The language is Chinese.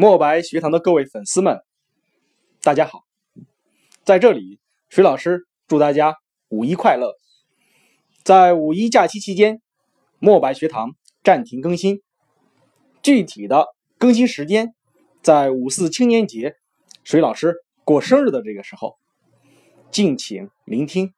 墨白学堂的各位粉丝们大家好。在这里水老师祝大家五一快乐。在五一假期期间墨白学堂暂停更新。具体的更新时间在五四青年节水老师过生日的这个时候敬请聆听。